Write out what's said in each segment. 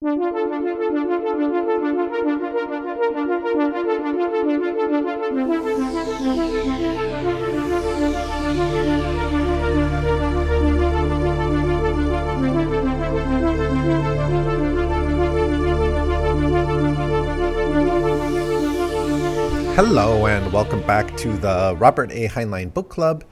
Hello, and welcome back to the Robert A. Heinlein Book Club.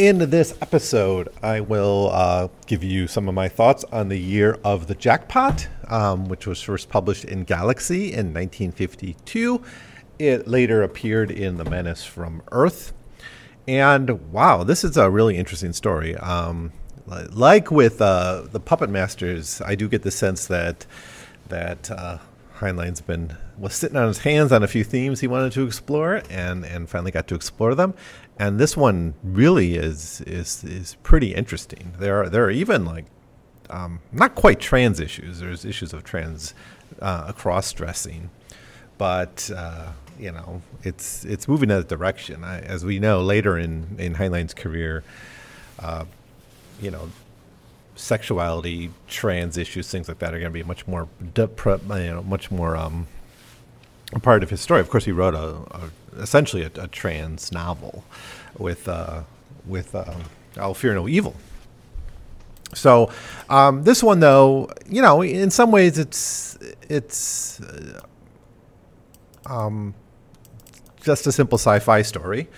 In this episode, I will uh, give you some of my thoughts on the year of the jackpot, um, which was first published in Galaxy in 1952. It later appeared in The Menace from Earth. And wow, this is a really interesting story. Um, like with uh, the Puppet Masters, I do get the sense that that uh, Heinlein's been was sitting on his hands on a few themes he wanted to explore, and and finally got to explore them. And this one really is is is pretty interesting. There are there are even like um, not quite trans issues. There's issues of trans uh, cross dressing, but uh, you know it's it's moving in that direction. I, as we know later in in Heinlein's career, uh, you know sexuality, trans issues, things like that are going to be much more, you know, much more um, a part of his story. Of course, he wrote a, a essentially a, a, trans novel with uh, with um, "I'll Fear No Evil." So um, this one, though, you know, in some ways, it's it's uh, um, just a simple sci-fi story,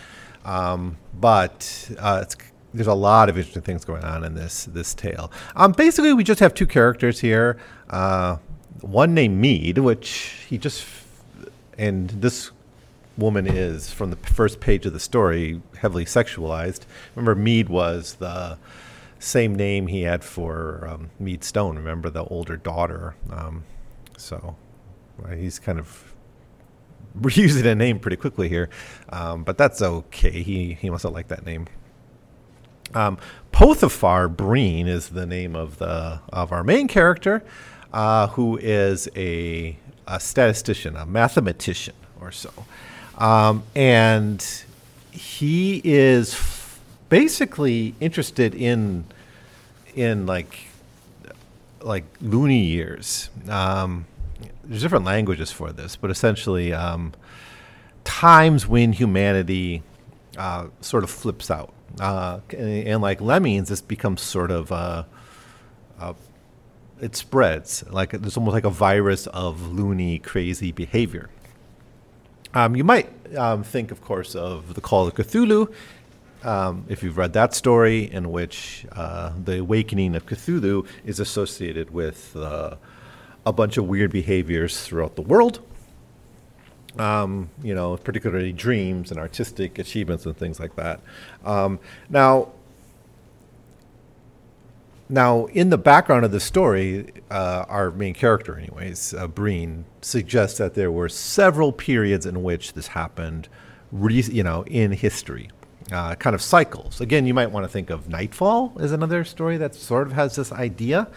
um, but uh, it's there's a lot of interesting things going on in this this tale. Um, basically, we just have two characters here. Uh, one named Meade, which he just and this woman is from the first page of the story heavily sexualized. Remember, Meade was the same name he had for um, Meade Stone. Remember the older daughter. Um, so he's kind of reusing a name pretty quickly here, um, but that's okay. He he must have liked that name. Um, Potiphar Breen is the name of the of our main character, uh, who is a, a statistician, a mathematician or so, um, and he is f- basically interested in in like like loony years. Um, there's different languages for this, but essentially um, times when humanity uh, sort of flips out uh, and, and, like lemmings, this becomes sort of a, uh, it spreads like there's almost like a virus of loony, crazy behavior. Um, you might um, think, of course, of the Call of Cthulhu. Um, if you've read that story, in which uh, the awakening of Cthulhu is associated with uh, a bunch of weird behaviors throughout the world, um, you know, particularly dreams and artistic achievements and things like that. Um, now, now in the background of the story, uh, our main character, anyways, uh, Breen, suggests that there were several periods in which this happened, re- you know, in history. Uh, kind of cycles. Again, you might want to think of Nightfall as another story that sort of has this idea,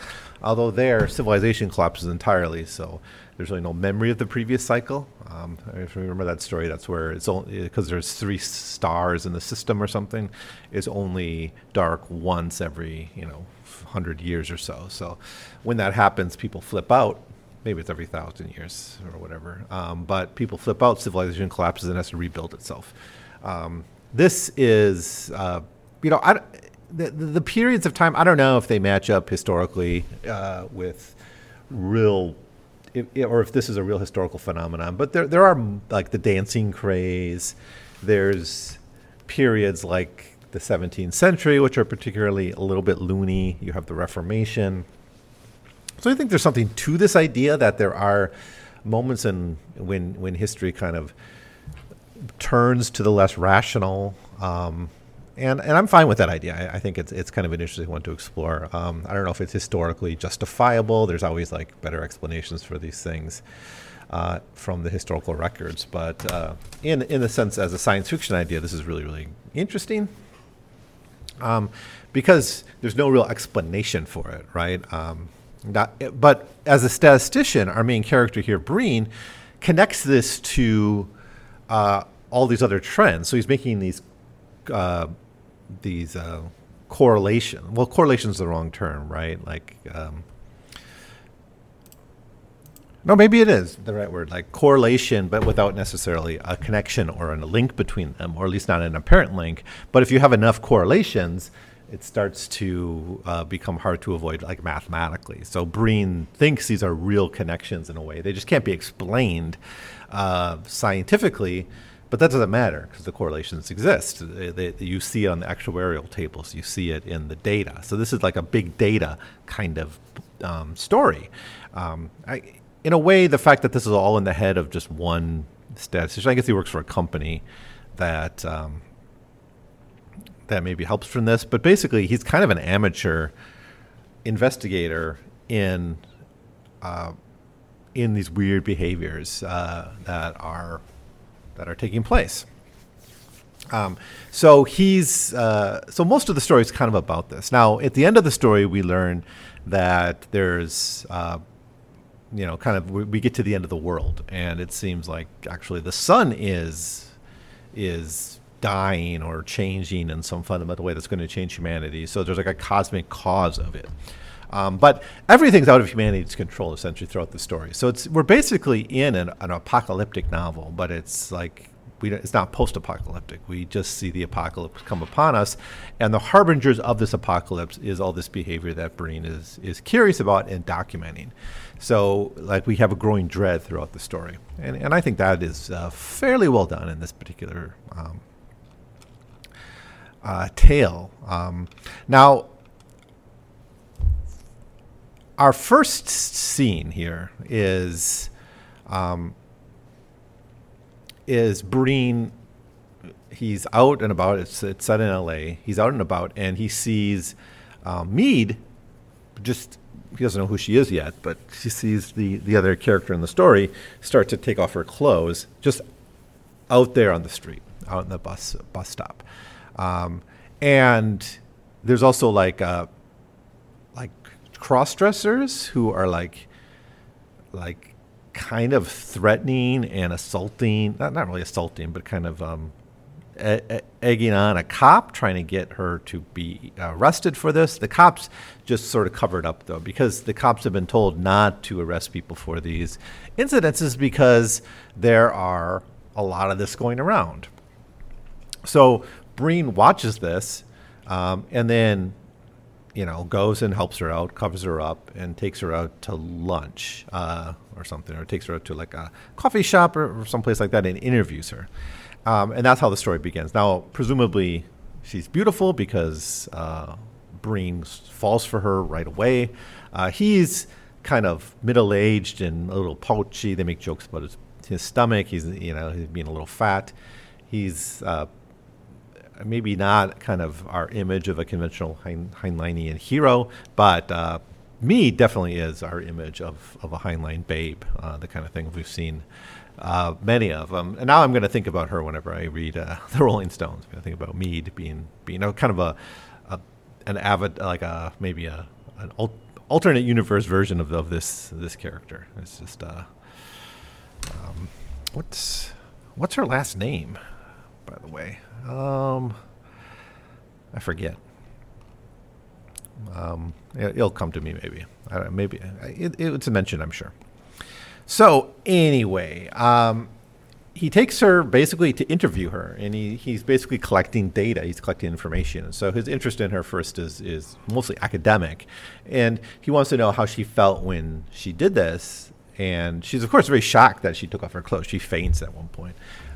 although there civilization collapses entirely. So there's really no memory of the previous cycle. Um, if you remember that story, that's where it's only because there's three stars in the system or something. is only dark once every you know hundred years or so. So when that happens, people flip out. Maybe it's every thousand years or whatever. Um, but people flip out, civilization collapses and has to rebuild itself. Um, this is, uh, you know, I, the, the periods of time. I don't know if they match up historically uh, with real if, or if this is a real historical phenomenon. But there, there are like the dancing craze. There's periods like the 17th century, which are particularly a little bit loony. You have the Reformation. So I think there's something to this idea that there are moments in when when history kind of turns to the less rational. Um, and and I'm fine with that idea. I, I, think it's it's kind of an interesting one to explore. Um, I don't know if it's historically justifiable. There's always like better explanations for these things uh, from the historical records, but uh, in in the sense as a science fiction idea, this is really really interesting. Um, because there's no real explanation for it, right? Um, but as a statistician, our main character here, Breen, connects this to uh, all these other trends. So he's making these uh, these uh, correlation. Well, correlation is the wrong term, right? Like um, no, maybe it is the right word, like correlation, but without necessarily a connection or a link between them, or at least not an apparent link. But if you have enough correlations, it starts to uh, become hard to avoid, like mathematically. So Breen thinks these are real connections in a way. They just can't be explained uh, scientifically, but that doesn't matter because the correlations exist. They, they, you see it on the actuarial tables, you see it in the data. So this is like a big data kind of um, story. Um, I, in a way, the fact that this is all in the head of just one statistician, I guess he works for a company that um, that maybe helps from this. But basically, he's kind of an amateur investigator in uh, in these weird behaviors uh, that are that are taking place. Um, so he's uh, so most of the story is kind of about this. Now, at the end of the story, we learn that there's uh, you know kind of we, we, get to the end of the world, and it seems like actually the sun is is dying or changing in some fundamental way that's going to change humanity. So there's like a cosmic cause of it. Um, but everything's out of humanity's control essentially throughout the story. So it's we're basically in an, an apocalyptic novel, but it's like we it's not post-apocalyptic. We just see the apocalypse come upon us, and the harbingers of this apocalypse is all this behavior that Breen is is curious about and documenting. So, like, we have a growing dread throughout the story, and and I think that is uh, fairly well done in this particular um, uh, tale. Um, now, our first scene here is um, is Breen. He's out and about. It's, it's set in L.A. He's out and about, and he sees um, Meade. Just he doesn't know who she is yet, but he sees the the other character in the story start to take off her clothes just out there on the street, out in the bus bus stop, um, and there's also like uh, like cross dressers who are like like kind of threatening and assaulting, not, not really assaulting, but kind of um, e- egging on a cop, trying to get her to be arrested for this. The cops just sort of covered up, though, because the cops have been told not to arrest people for these incidences because there are a lot of this going around. So Breen watches this, um, and then you know, goes and helps her out, covers her up, and takes her out to lunch uh, or something, or takes her out to like a coffee shop or, or someplace like that and interviews her. Um, and that's how the story begins. Now, presumably, she's beautiful because uh, Breen falls for her right away. Uh, he's kind of middle aged and a little pouchy. They make jokes about his, his stomach. He's, you know, he's being a little fat. He's uh, maybe not kind of our image of a conventional hein- Heinleinian hero, but uh, Meade definitely is our image of, of a Heinlein babe, uh, the kind of thing we've seen uh, many of them. And now I'm going to think about her whenever I read uh, the Rolling Stones. I'm going to think about Meade being being a, kind of a, a, an avid like a maybe a an al- alternate universe version of, of this this character. It's just uh, um, what's what's her last name, by the way. Um, I forget. Um, it, will come to me maybe. maybe it, it's a mention, I'm sure. So anyway, um, he takes her basically to interview her, and he, he's basically collecting data. He's collecting information. So his interest in her first is is mostly academic, and he wants to know how she felt when she did this. And she's of course very shocked that she took off her clothes. She faints at one point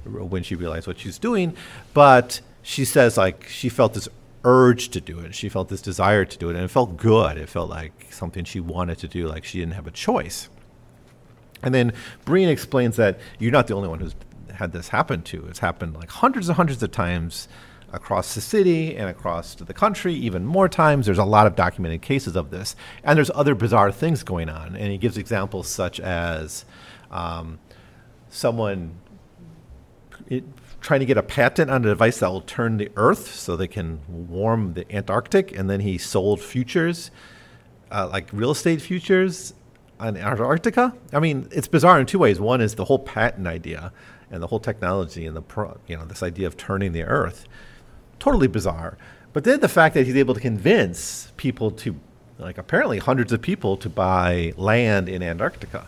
when she realized what she's doing. But she says like she felt this urge to do it. She felt this desire to do it, and it felt good. It felt like something she wanted to do, like she didn't have a choice. And then Breen explains that you're not the only one who's had this happen to. It's happened like hundreds and hundreds of times across the city and across the country, even more times. There's a lot of documented cases of this. And there's other bizarre things going on. And he gives examples such as um, someone it, trying to get a patent on a device that will turn the Earth so they can warm the Antarctic, and then he sold futures, uh, like real estate futures, on Antarctica. I mean, it's bizarre in two ways. One is the whole patent idea and the whole technology and the pro, you know this idea of turning the Earth, totally bizarre. But then the fact that he's able to convince people to, like apparently hundreds of people to buy land in Antarctica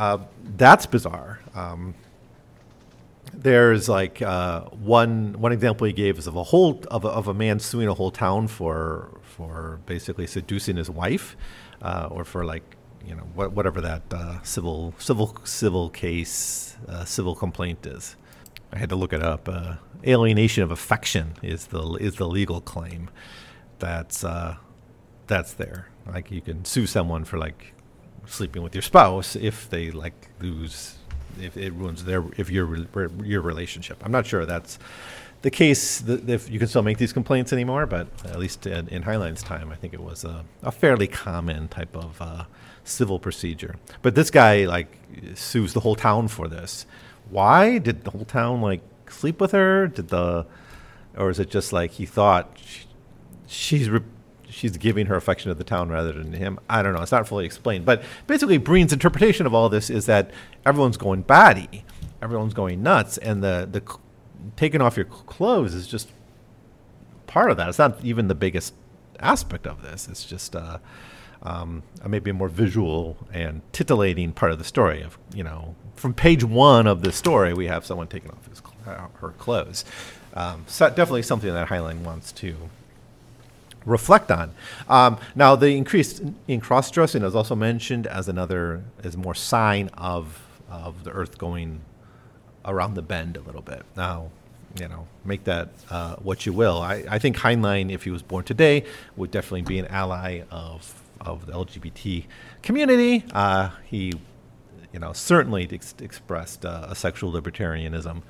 uh, that's bizarre. Um, there's like uh, one one example he gave is of a whole of a, of a man suing a whole town for for basically seducing his wife, uh, or for like you know wh- whatever that uh, civil civil civil case uh, civil complaint is. I had to look it up. Uh, alienation of affection is the is the legal claim. That's uh, that's there. Like you can sue someone for like sleeping with your spouse if they like lose if it ruins their if your your relationship. I'm not sure that's the case that if you can still make these complaints anymore, but at least in, in Heinlein's time, I think it was a, a fairly common type of uh, civil procedure. But this guy like sues the whole town for this. Why did the whole town like sleep with her? Did the or is it just like he thought she, she's re- she's giving her affection to the town rather than him. I don't know. It's not fully explained. But basically, Breen's interpretation of all this is that everyone's going batty, everyone's going nuts, and the the taking off your clothes is just part of that. It's not even the biggest aspect of this. It's just uh, um, maybe a more visual and titillating part of the story. Of you know, from page one of the story, we have someone taking off his her clothes. Um, so definitely something that Heinlein wants to reflect on. Um, now, the increase in cross dressing is also mentioned as another, as more sign of of the Earth going around the bend a little bit. Now, you know, make that uh, what you will. I, I think Heinlein, if he was born today, would definitely be an ally of of the LGBT community. Uh, he, you know, certainly ex- expressed uh, a sexual libertarianism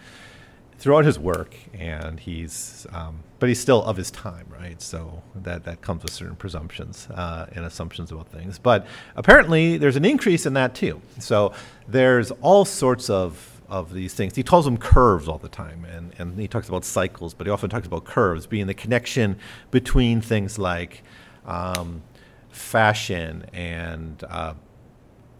throughout his work, and he's um, but he's still of his time, right? So that that comes with certain presumptions uh, and assumptions about things. But apparently, there's an increase in that too. So there's all sorts of of these things. He calls them curves all the time, and and he talks about cycles, but he often talks about curves being the connection between things like um, fashion and uh,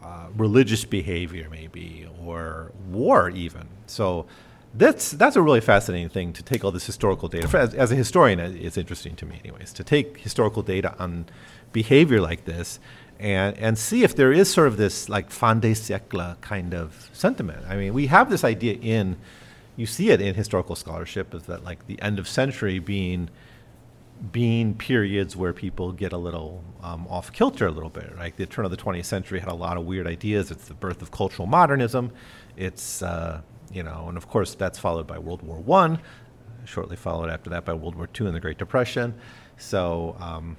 uh, religious behavior, maybe, or war, even. So that's that's a really fascinating thing to take all this historical data. As, as, a historian, it's interesting to me, anyways, to take historical data on behavior like this and and see if there is sort of this like fin de siècle kind of sentiment. I mean, we have this idea in you see it in historical scholarship is that like the end of century being being periods where people get a little um, off kilter a little bit. Right, the turn of the 20th century had a lot of weird ideas. It's the birth of cultural modernism. It's uh, you know, and of course that's followed by World War One, shortly followed after that by World War Two and the Great Depression. So, um,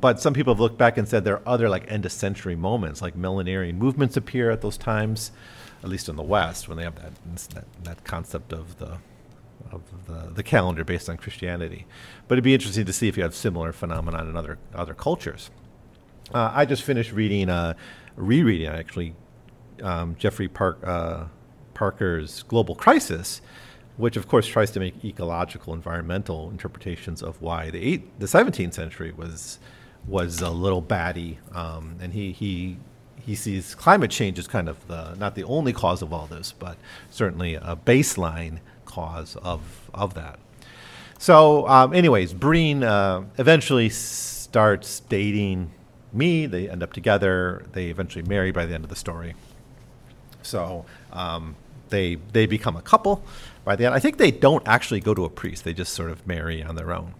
but some people have looked back and said there are other like end of century moments, like millenarian movements appear at those times, at least in the West, when they have that that, that concept of the of the, the calendar based on Christianity. But it'd be interesting to see if you have similar phenomenon in other other cultures. Uh, I just finished reading, uh, rereading actually, um, Geoffrey Park. Uh, Parker's Global Crisis, which of course tries to make ecological, environmental interpretations of why the eight, the 17th century was was a little batty, um, and he he he sees climate change as kind of the not the only cause of all this, but certainly a baseline cause of of that. So, um, anyways, Breen uh, eventually starts dating me. They end up together. They eventually marry by the end of the story. So, um, they they become a couple by the end. I think they don't actually go to a priest; they just sort of marry on their own.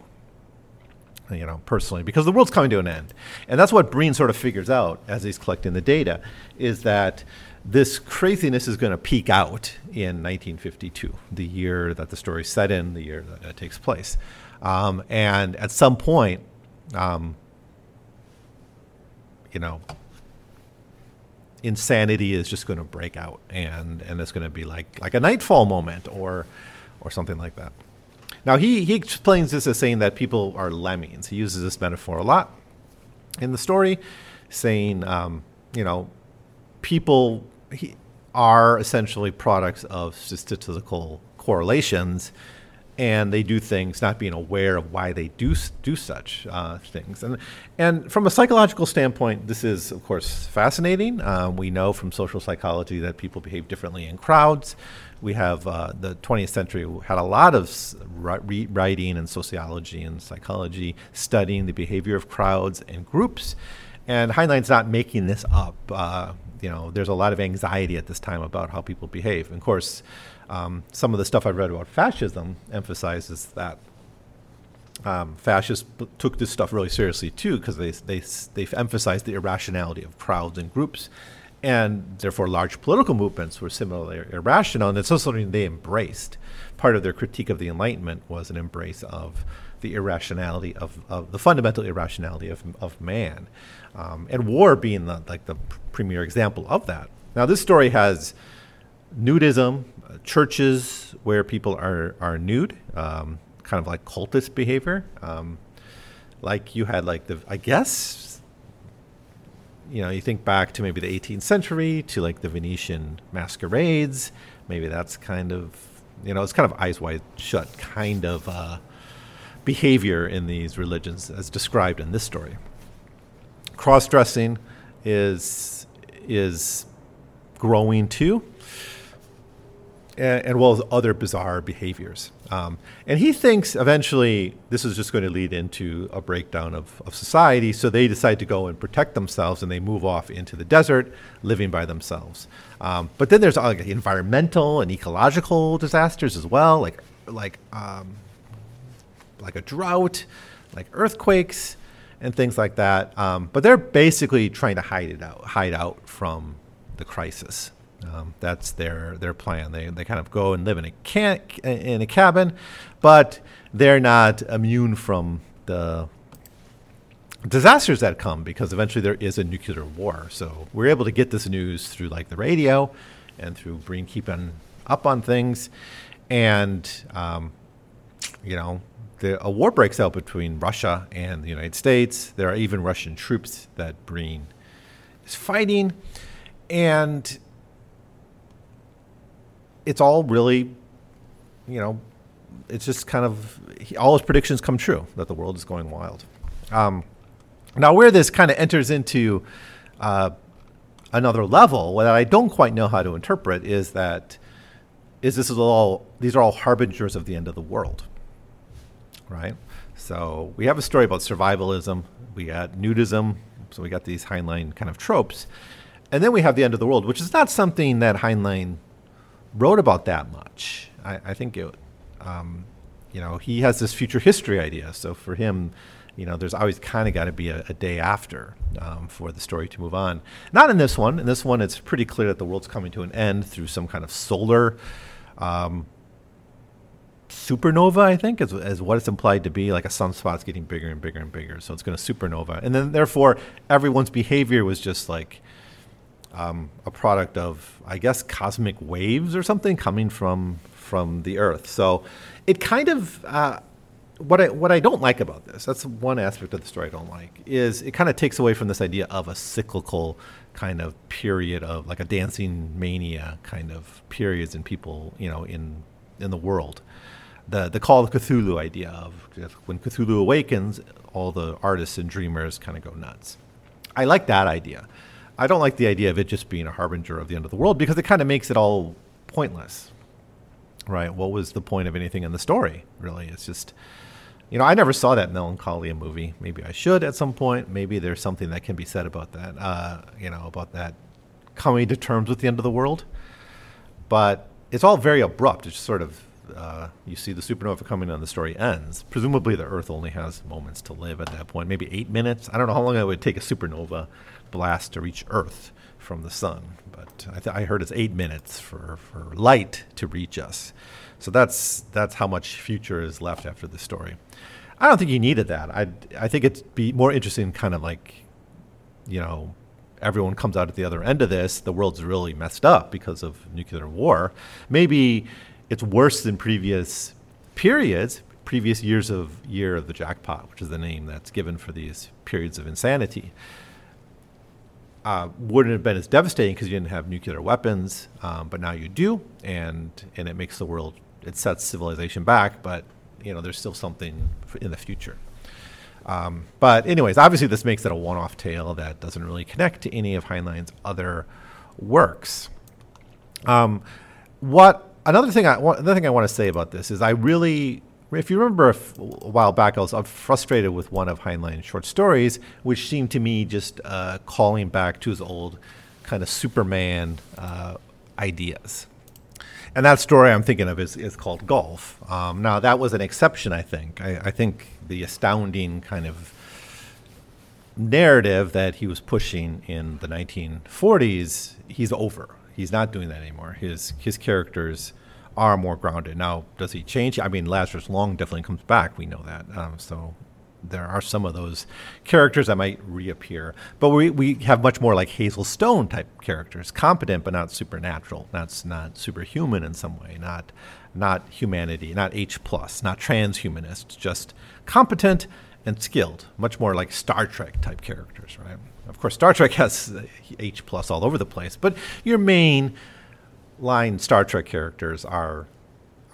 You know, personally, because the world's coming to an end, and that's what Breen sort of figures out as he's collecting the data, is that this craziness is going to peak out in 1952, the year that the story's set in, the year that it takes place, um, and at some point, um, you know, insanity is just going to break out and and it's going to be like like a nightfall moment or or something like that. Now he he explains this as saying that people are lemmings. He uses this metaphor a lot in the story saying um, you know people he, are essentially products of statistical correlations and they do things not being aware of why they do do such uh, things. And and from a psychological standpoint, this is of course fascinating. Um, we know from social psychology that people behave differently in crowds. We have uh, the 20th century had a lot of writing and sociology and psychology studying the behavior of crowds and groups. And Heinlein's not making this up. Uh, you know, there's a lot of anxiety at this time about how people behave. And of course, um, some of the stuff I've read about fascism emphasizes that um, fascists b- took this stuff really seriously too, because they they they've emphasized the irrationality of crowds and groups, and therefore large political movements were similarly irrational, and it's also something they embraced. Part of their critique of the Enlightenment was an embrace of the irrationality of, of the fundamental irrationality of, of man, um, and war being the, like the premier example of that. Now, this story has nudism, uh, churches where people are are nude. Um, kind of like cultist behavior. Um, like you had like the I guess you know you think back to maybe the 18th century to like the Venetian masquerades. Maybe that's kind of you know it's kind of eyes wide shut kind of uh, behavior in these religions as described in this story. Cross dressing is is growing too and, and well as other bizarre behaviors. Um, and he thinks eventually this is just going to lead into a breakdown of, of society. So they decide to go and protect themselves and they move off into the desert, living by themselves. Um, but then there's like environmental and ecological disasters as well, like like um, like a drought, like earthquakes, and things like that. Um, but they're basically trying to hide it out, hide out from the crisis. Um, that's their their plan. They they kind of go and live in a can in a cabin, but they're not immune from the disasters that come because eventually there is a nuclear war. So we're able to get this news through like the radio and through being keeping up on things, and um, you know. The, a war breaks out between Russia and the United States. There are even Russian troops that Breen is fighting. And it's all really, you know, it's just kind of he, all his predictions come true that the world is going wild. Um, now, where this kind of enters into uh, another level, what I don't quite know how to interpret is that is this is all these are all harbingers of the end of the world, right? So we have a story about survivalism. We got nudism. So we got these Heinlein kind of tropes, and then we have the end of the world, which is not something that Heinlein wrote about that much. I, I think it, um, you know, he has this future history idea. So for him, you know, there's always kind of got to be a, a, day after um, for the story to move on. Not in this one. In this one, it's pretty clear that the world's coming to an end through some kind of solar um, supernova. I think is, is what it's implied to be. Like a sunspot's getting bigger and bigger and bigger, so it's going to supernova, and then therefore everyone's behavior was just like um, a product of, I guess, cosmic waves or something coming from from the Earth. So it kind of uh, what I what I don't like about this. That's one aspect of the story I don't like is it kind of takes away from this idea of a cyclical kind of period of like a dancing mania kind of periods in people, you know, in in the world. The the call of Cthulhu idea of when Cthulhu awakens, all the artists and dreamers kind of go nuts. I like that idea. I don't like the idea of it just being a harbinger of the end of the world because it kind of makes it all pointless. Right? What was the point of anything in the story, really? It's just, you know, I never saw that Melancholia movie. Maybe I should at some point. Maybe there's something that can be said about that, uh, you know, about that coming to terms with the end of the world. But it's all very abrupt. It's sort of, uh, you see the supernova coming and the story ends. Presumably the Earth only has moments to live at that point, maybe eight minutes. I don't know how long it would take a supernova blast to reach Earth from the sun. But I, th- I heard it's eight minutes for, for light to reach us. So that's that's how much future is left after the story. I don't think you needed that. I I think it'd be more interesting, kind of like, you know, everyone comes out at the other end of this. The world's really messed up because of nuclear war. Maybe it's worse than previous periods, previous years of year of the jackpot, which is the name that's given for these periods of insanity uh, wouldn't have been as devastating because you didn't have nuclear weapons, um, but now you do, and and it makes the world it sets civilization back, but you know there's still something in the future. Um, but anyways, obviously this makes it a one-off tale that doesn't really connect to any of Heinlein's other works. Um, what another thing I want, another thing I want to say about this is I really if you remember a, f- a while back, I was frustrated with one of Heinlein's short stories, which seemed to me just uh, calling back to his old kind of Superman uh, ideas. And that story I'm thinking of is, is called Gulf. Um, now, that was an exception, I think. I, I think the astounding kind of narrative that he was pushing in the 1940s, he's over. He's not doing that anymore. His, his characters are more grounded. Now, does he change? I mean, Lazarus Long definitely comes back. We know that. Um, so there are some of those characters that might reappear. But we, we have much more like Hazel Stone type characters, competent but not supernatural, not, not superhuman in some way, not, not humanity, not H, plus, not transhumanist, just competent and skilled, much more like Star Trek type characters, right? Of course, Star Trek has H plus all over the place, but your main line Star Trek characters are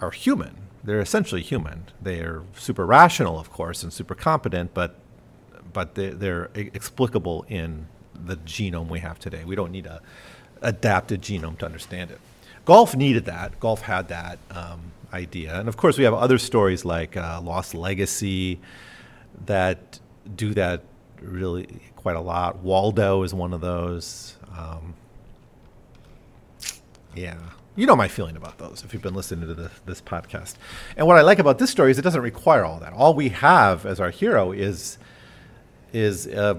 are human. They're essentially human. They are super rational, of course, and super competent, but but they, they're explicable in the genome we have today. We don't need a adapted genome to understand it. Gulf needed that. Gulf had that um, idea, and of course, we have other stories like uh, Lost Legacy that do that really quite a lot. Waldo is one of those. Um, yeah. You know my feeling about those if you've been listening to the, this podcast. And what I like about this story is it doesn't require all that. All we have as our hero is is uh,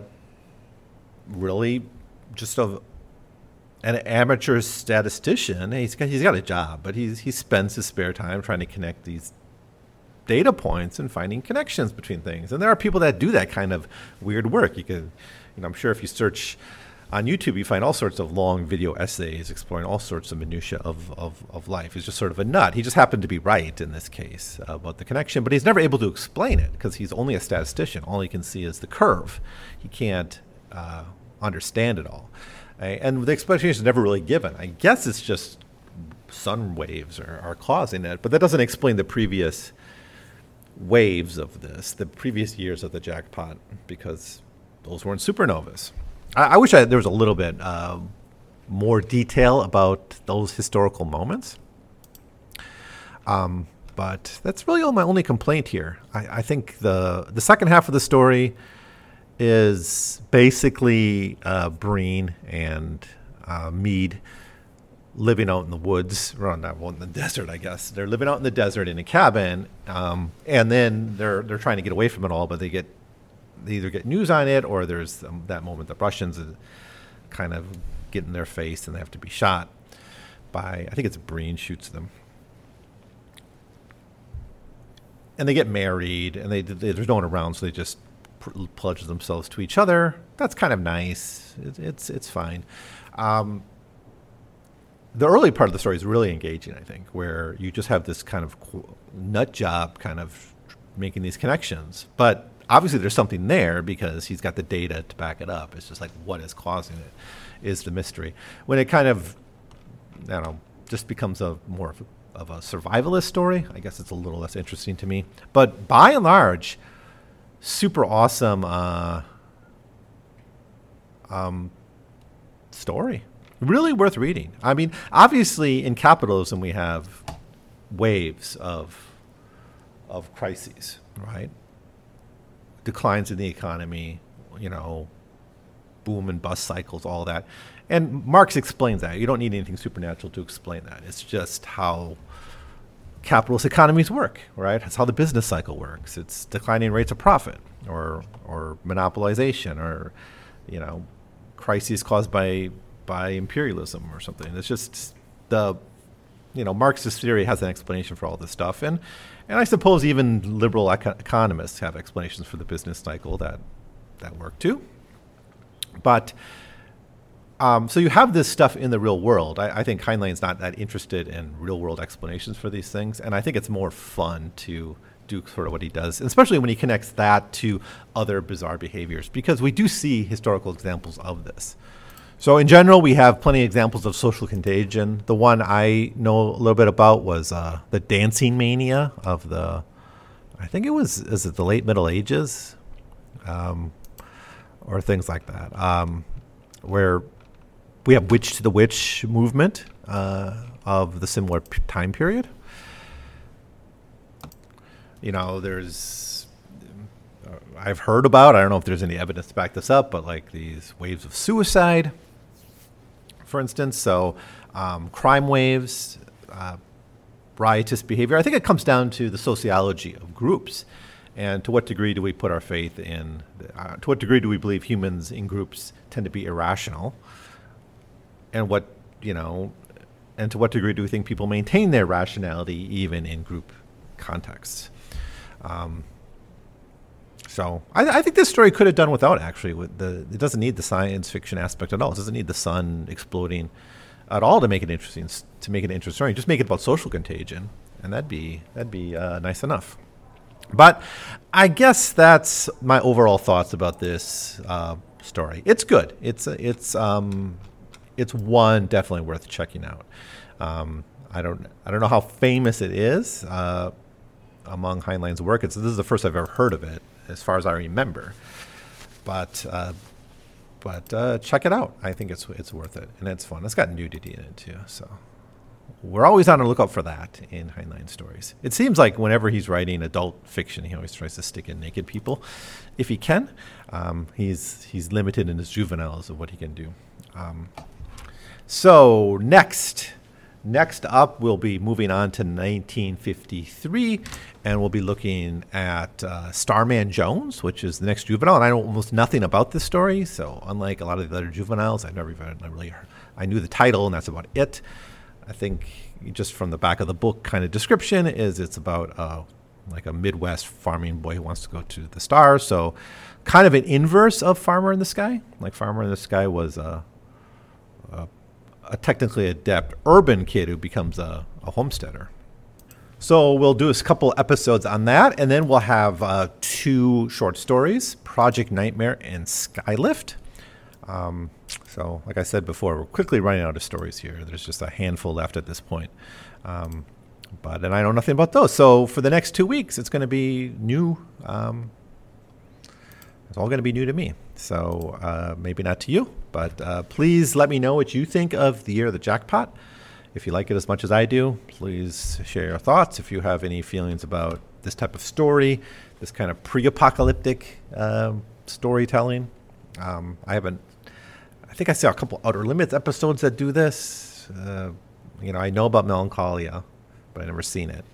really just a, an amateur statistician. He's got, he's got a job, but he's, he spends his spare time trying to connect these data points and finding connections between things. And there are people that do that kind of weird work. You could, you know, I'm sure if you search on YouTube, you find all sorts of long video essays exploring all sorts of minutia of, of, of life. He's just sort of a nut. He just happened to be right in this case about the connection, but he's never able to explain it because he's only a statistician. All he can see is the curve. He can't uh, understand it all. And the explanation is never really given. I guess it's just sun waves are, are causing it, but that doesn't explain the previous waves of this, the previous years of the jackpot, because those weren't supernovas. I, I wish I, there was a little bit uh, more detail about those historical moments. Um, but that's really all my only complaint here. I, I, think the the second half of the story is basically uh, Breen and uh, Meade living out in the woods, or not well, in the desert, I guess. They're living out in the desert in a cabin, um, and then they're they're trying to get away from it all, but they get they either get news on it or there's um, that moment the Russians kind of get in their face and they have to be shot by I think it's Breen shoots them. And they get married, and they, they there's no one around, so they just pr- pledge themselves to each other. That's kind of nice. It, it's it's fine. Um, the early part of the story is really engaging, I think, where you just have this kind of nut job, kind of making these connections. But obviously there's something there because he's got the data to back it up. It's just like what is causing it is the mystery. When it kind of, I don't know, just becomes a more of a, survivalist story, I guess it's a little less interesting to me. But by and large, super awesome uh, um, story. Really worth reading. I mean, obviously in capitalism we have waves of of crises, right? declines in the economy, you know, boom and bust cycles, all that. And Marx explains that. You don't need anything supernatural to explain that. It's just how capitalist economies work, right? That's how the business cycle works. It's declining rates of profit or or monopolization or you know, crises caused by by imperialism or something. It's just the you know, Marxist theory has an explanation for all this stuff and and I suppose even liberal eco- economists have explanations for the business cycle that that work too. But um, so you have this stuff in the real world. I, I think Heinlein's not that interested in real world explanations for these things, and I think it's more fun to do sort of what he does, especially when he connects that to other bizarre behaviors, because we do see historical examples of this. So in general, we have plenty of examples of social contagion. The one I know a little bit about was uh, the dancing mania of the, I think it was is it the late Middle Ages, um, or things like that, um, where we have witch to the witch movement uh, of the similar p- time period. you know, there's I've heard about. I don't know if there's any evidence to back this up, but like these waves of suicide, for instance. So um, crime waves, uh, riotous behavior. I think it comes down to the sociology of groups. And to what degree do we put our faith in? Uh, to what degree do we believe humans in groups tend to be irrational? And what you know, and to what degree do we think people maintain their rationality even in group contexts? Um, so I, I, think this story could have done without actually. With the it doesn't need the science fiction aspect at all. It doesn't need the sun exploding at all to make it interesting. To make it interesting story, just make it about social contagion, and that'd be that'd be uh, nice enough. But I guess that's my overall thoughts about this uh, story. It's good. It's it's um, it's one definitely worth checking out. Um, I don't I don't know how famous it is uh, among Heinlein's work. It's this is the first I've ever heard of it, as far as I remember. But uh, but uh, check it out. I think it's it's worth it, and it's fun. It's got nudity in it too, so we're always on the lookout for that in Heinlein stories. It seems like whenever he's writing adult fiction, he always tries to stick in naked people, if he can. Um, he's he's limited in his juveniles of what he can do. Um, so next, next up, we'll be moving on to 1953, and we'll be looking at uh, Starman Jones, which is the next juvenile. And I know almost nothing about this story, so unlike a lot of the other juveniles, I've never even I really heard, I knew the title, and that's about it. I think just from the back of the book kind of description is it's about uh, like a Midwest farming boy who wants to go to the stars. So kind of an inverse of Farmer in the Sky. Like Farmer in the Sky was a, a, a technically adept urban kid who becomes a, a, homesteader. So we'll do a couple episodes on that, and then we'll have uh, two short stories: Project Nightmare and Skylift. Um, so, like I said before, we're quickly running out of stories here. There's just a handful left at this point. Um, but and I know nothing about those. So for the next two weeks, it's going to be new. Um, it's all going to be new to me. So uh, maybe not to you, but uh, please let me know what you think of the year of the jackpot. If you like it as much as I do, please share your thoughts. If you have any feelings about this type of story, this kind of pre-apocalyptic uh, storytelling, um, I haven't I think I saw a couple Outer Limits episodes that do this. Uh, you know, I know about Melancholia, but I never seen it.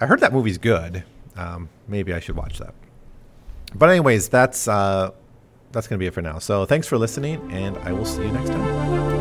I heard that movie's good. Um, maybe I should watch that. But anyways, that's uh, that's gonna be it for now. So thanks for listening, and I will see you next time.